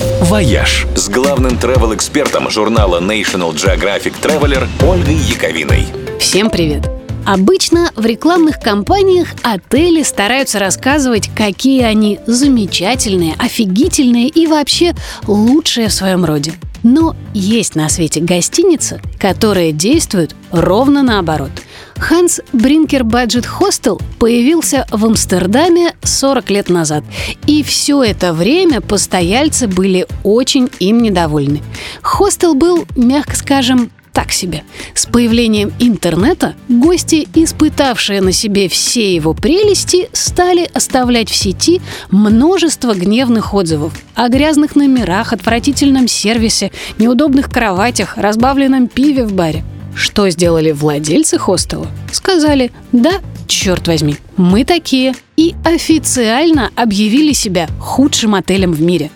«Вояж» с главным travel-экспертом журнала National Geographic Traveler Ольгой Яковиной. Всем привет! Обычно в рекламных кампаниях отели стараются рассказывать, какие они замечательные, офигительные и вообще лучшие в своем роде. Но есть на свете гостиница, которая действует ровно наоборот. Hans Brinker Budget Hostel появился в Амстердаме 40 лет назад. И все это время постояльцы были очень им недовольны. Хостел был, мягко скажем, так себе. С появлением интернета гости, испытавшие на себе все его прелести, стали оставлять в сети множество гневных отзывов о грязных номерах, отвратительном сервисе, неудобных кроватях, разбавленном пиве в баре. Что сделали владельцы хостела? Сказали, да, черт возьми, мы такие. И официально объявили себя худшим отелем в мире.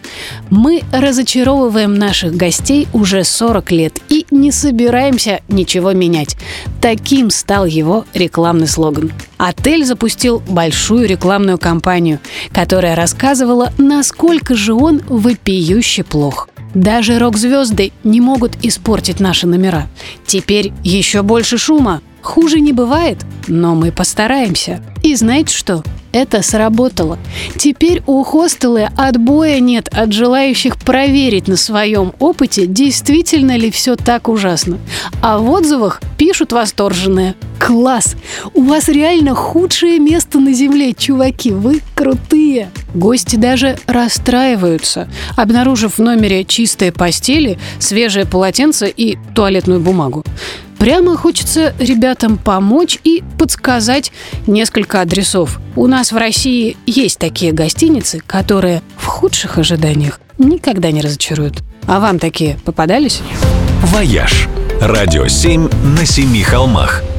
Мы разочаровываем наших гостей уже 40 лет и не собираемся ничего менять. Таким стал его рекламный слоган. Отель запустил большую рекламную кампанию, которая рассказывала, насколько же он вопиюще плох. Даже рок-звезды не могут испортить наши номера. Теперь еще больше шума. Хуже не бывает, но мы постараемся. И знаете что? Это сработало. Теперь у хостела отбоя нет от желающих проверить на своем опыте, действительно ли все так ужасно. А в отзывах пишут восторженные. Класс! У вас реально худшее место на земле, чуваки, вы крутые! Гости даже расстраиваются, обнаружив в номере чистые постели, свежее полотенце и туалетную бумагу. Прямо хочется ребятам помочь и подсказать несколько адресов. У нас в России есть такие гостиницы, которые в худших ожиданиях никогда не разочаруют. А вам такие попадались? «Вояж» – радио 7 на семи холмах –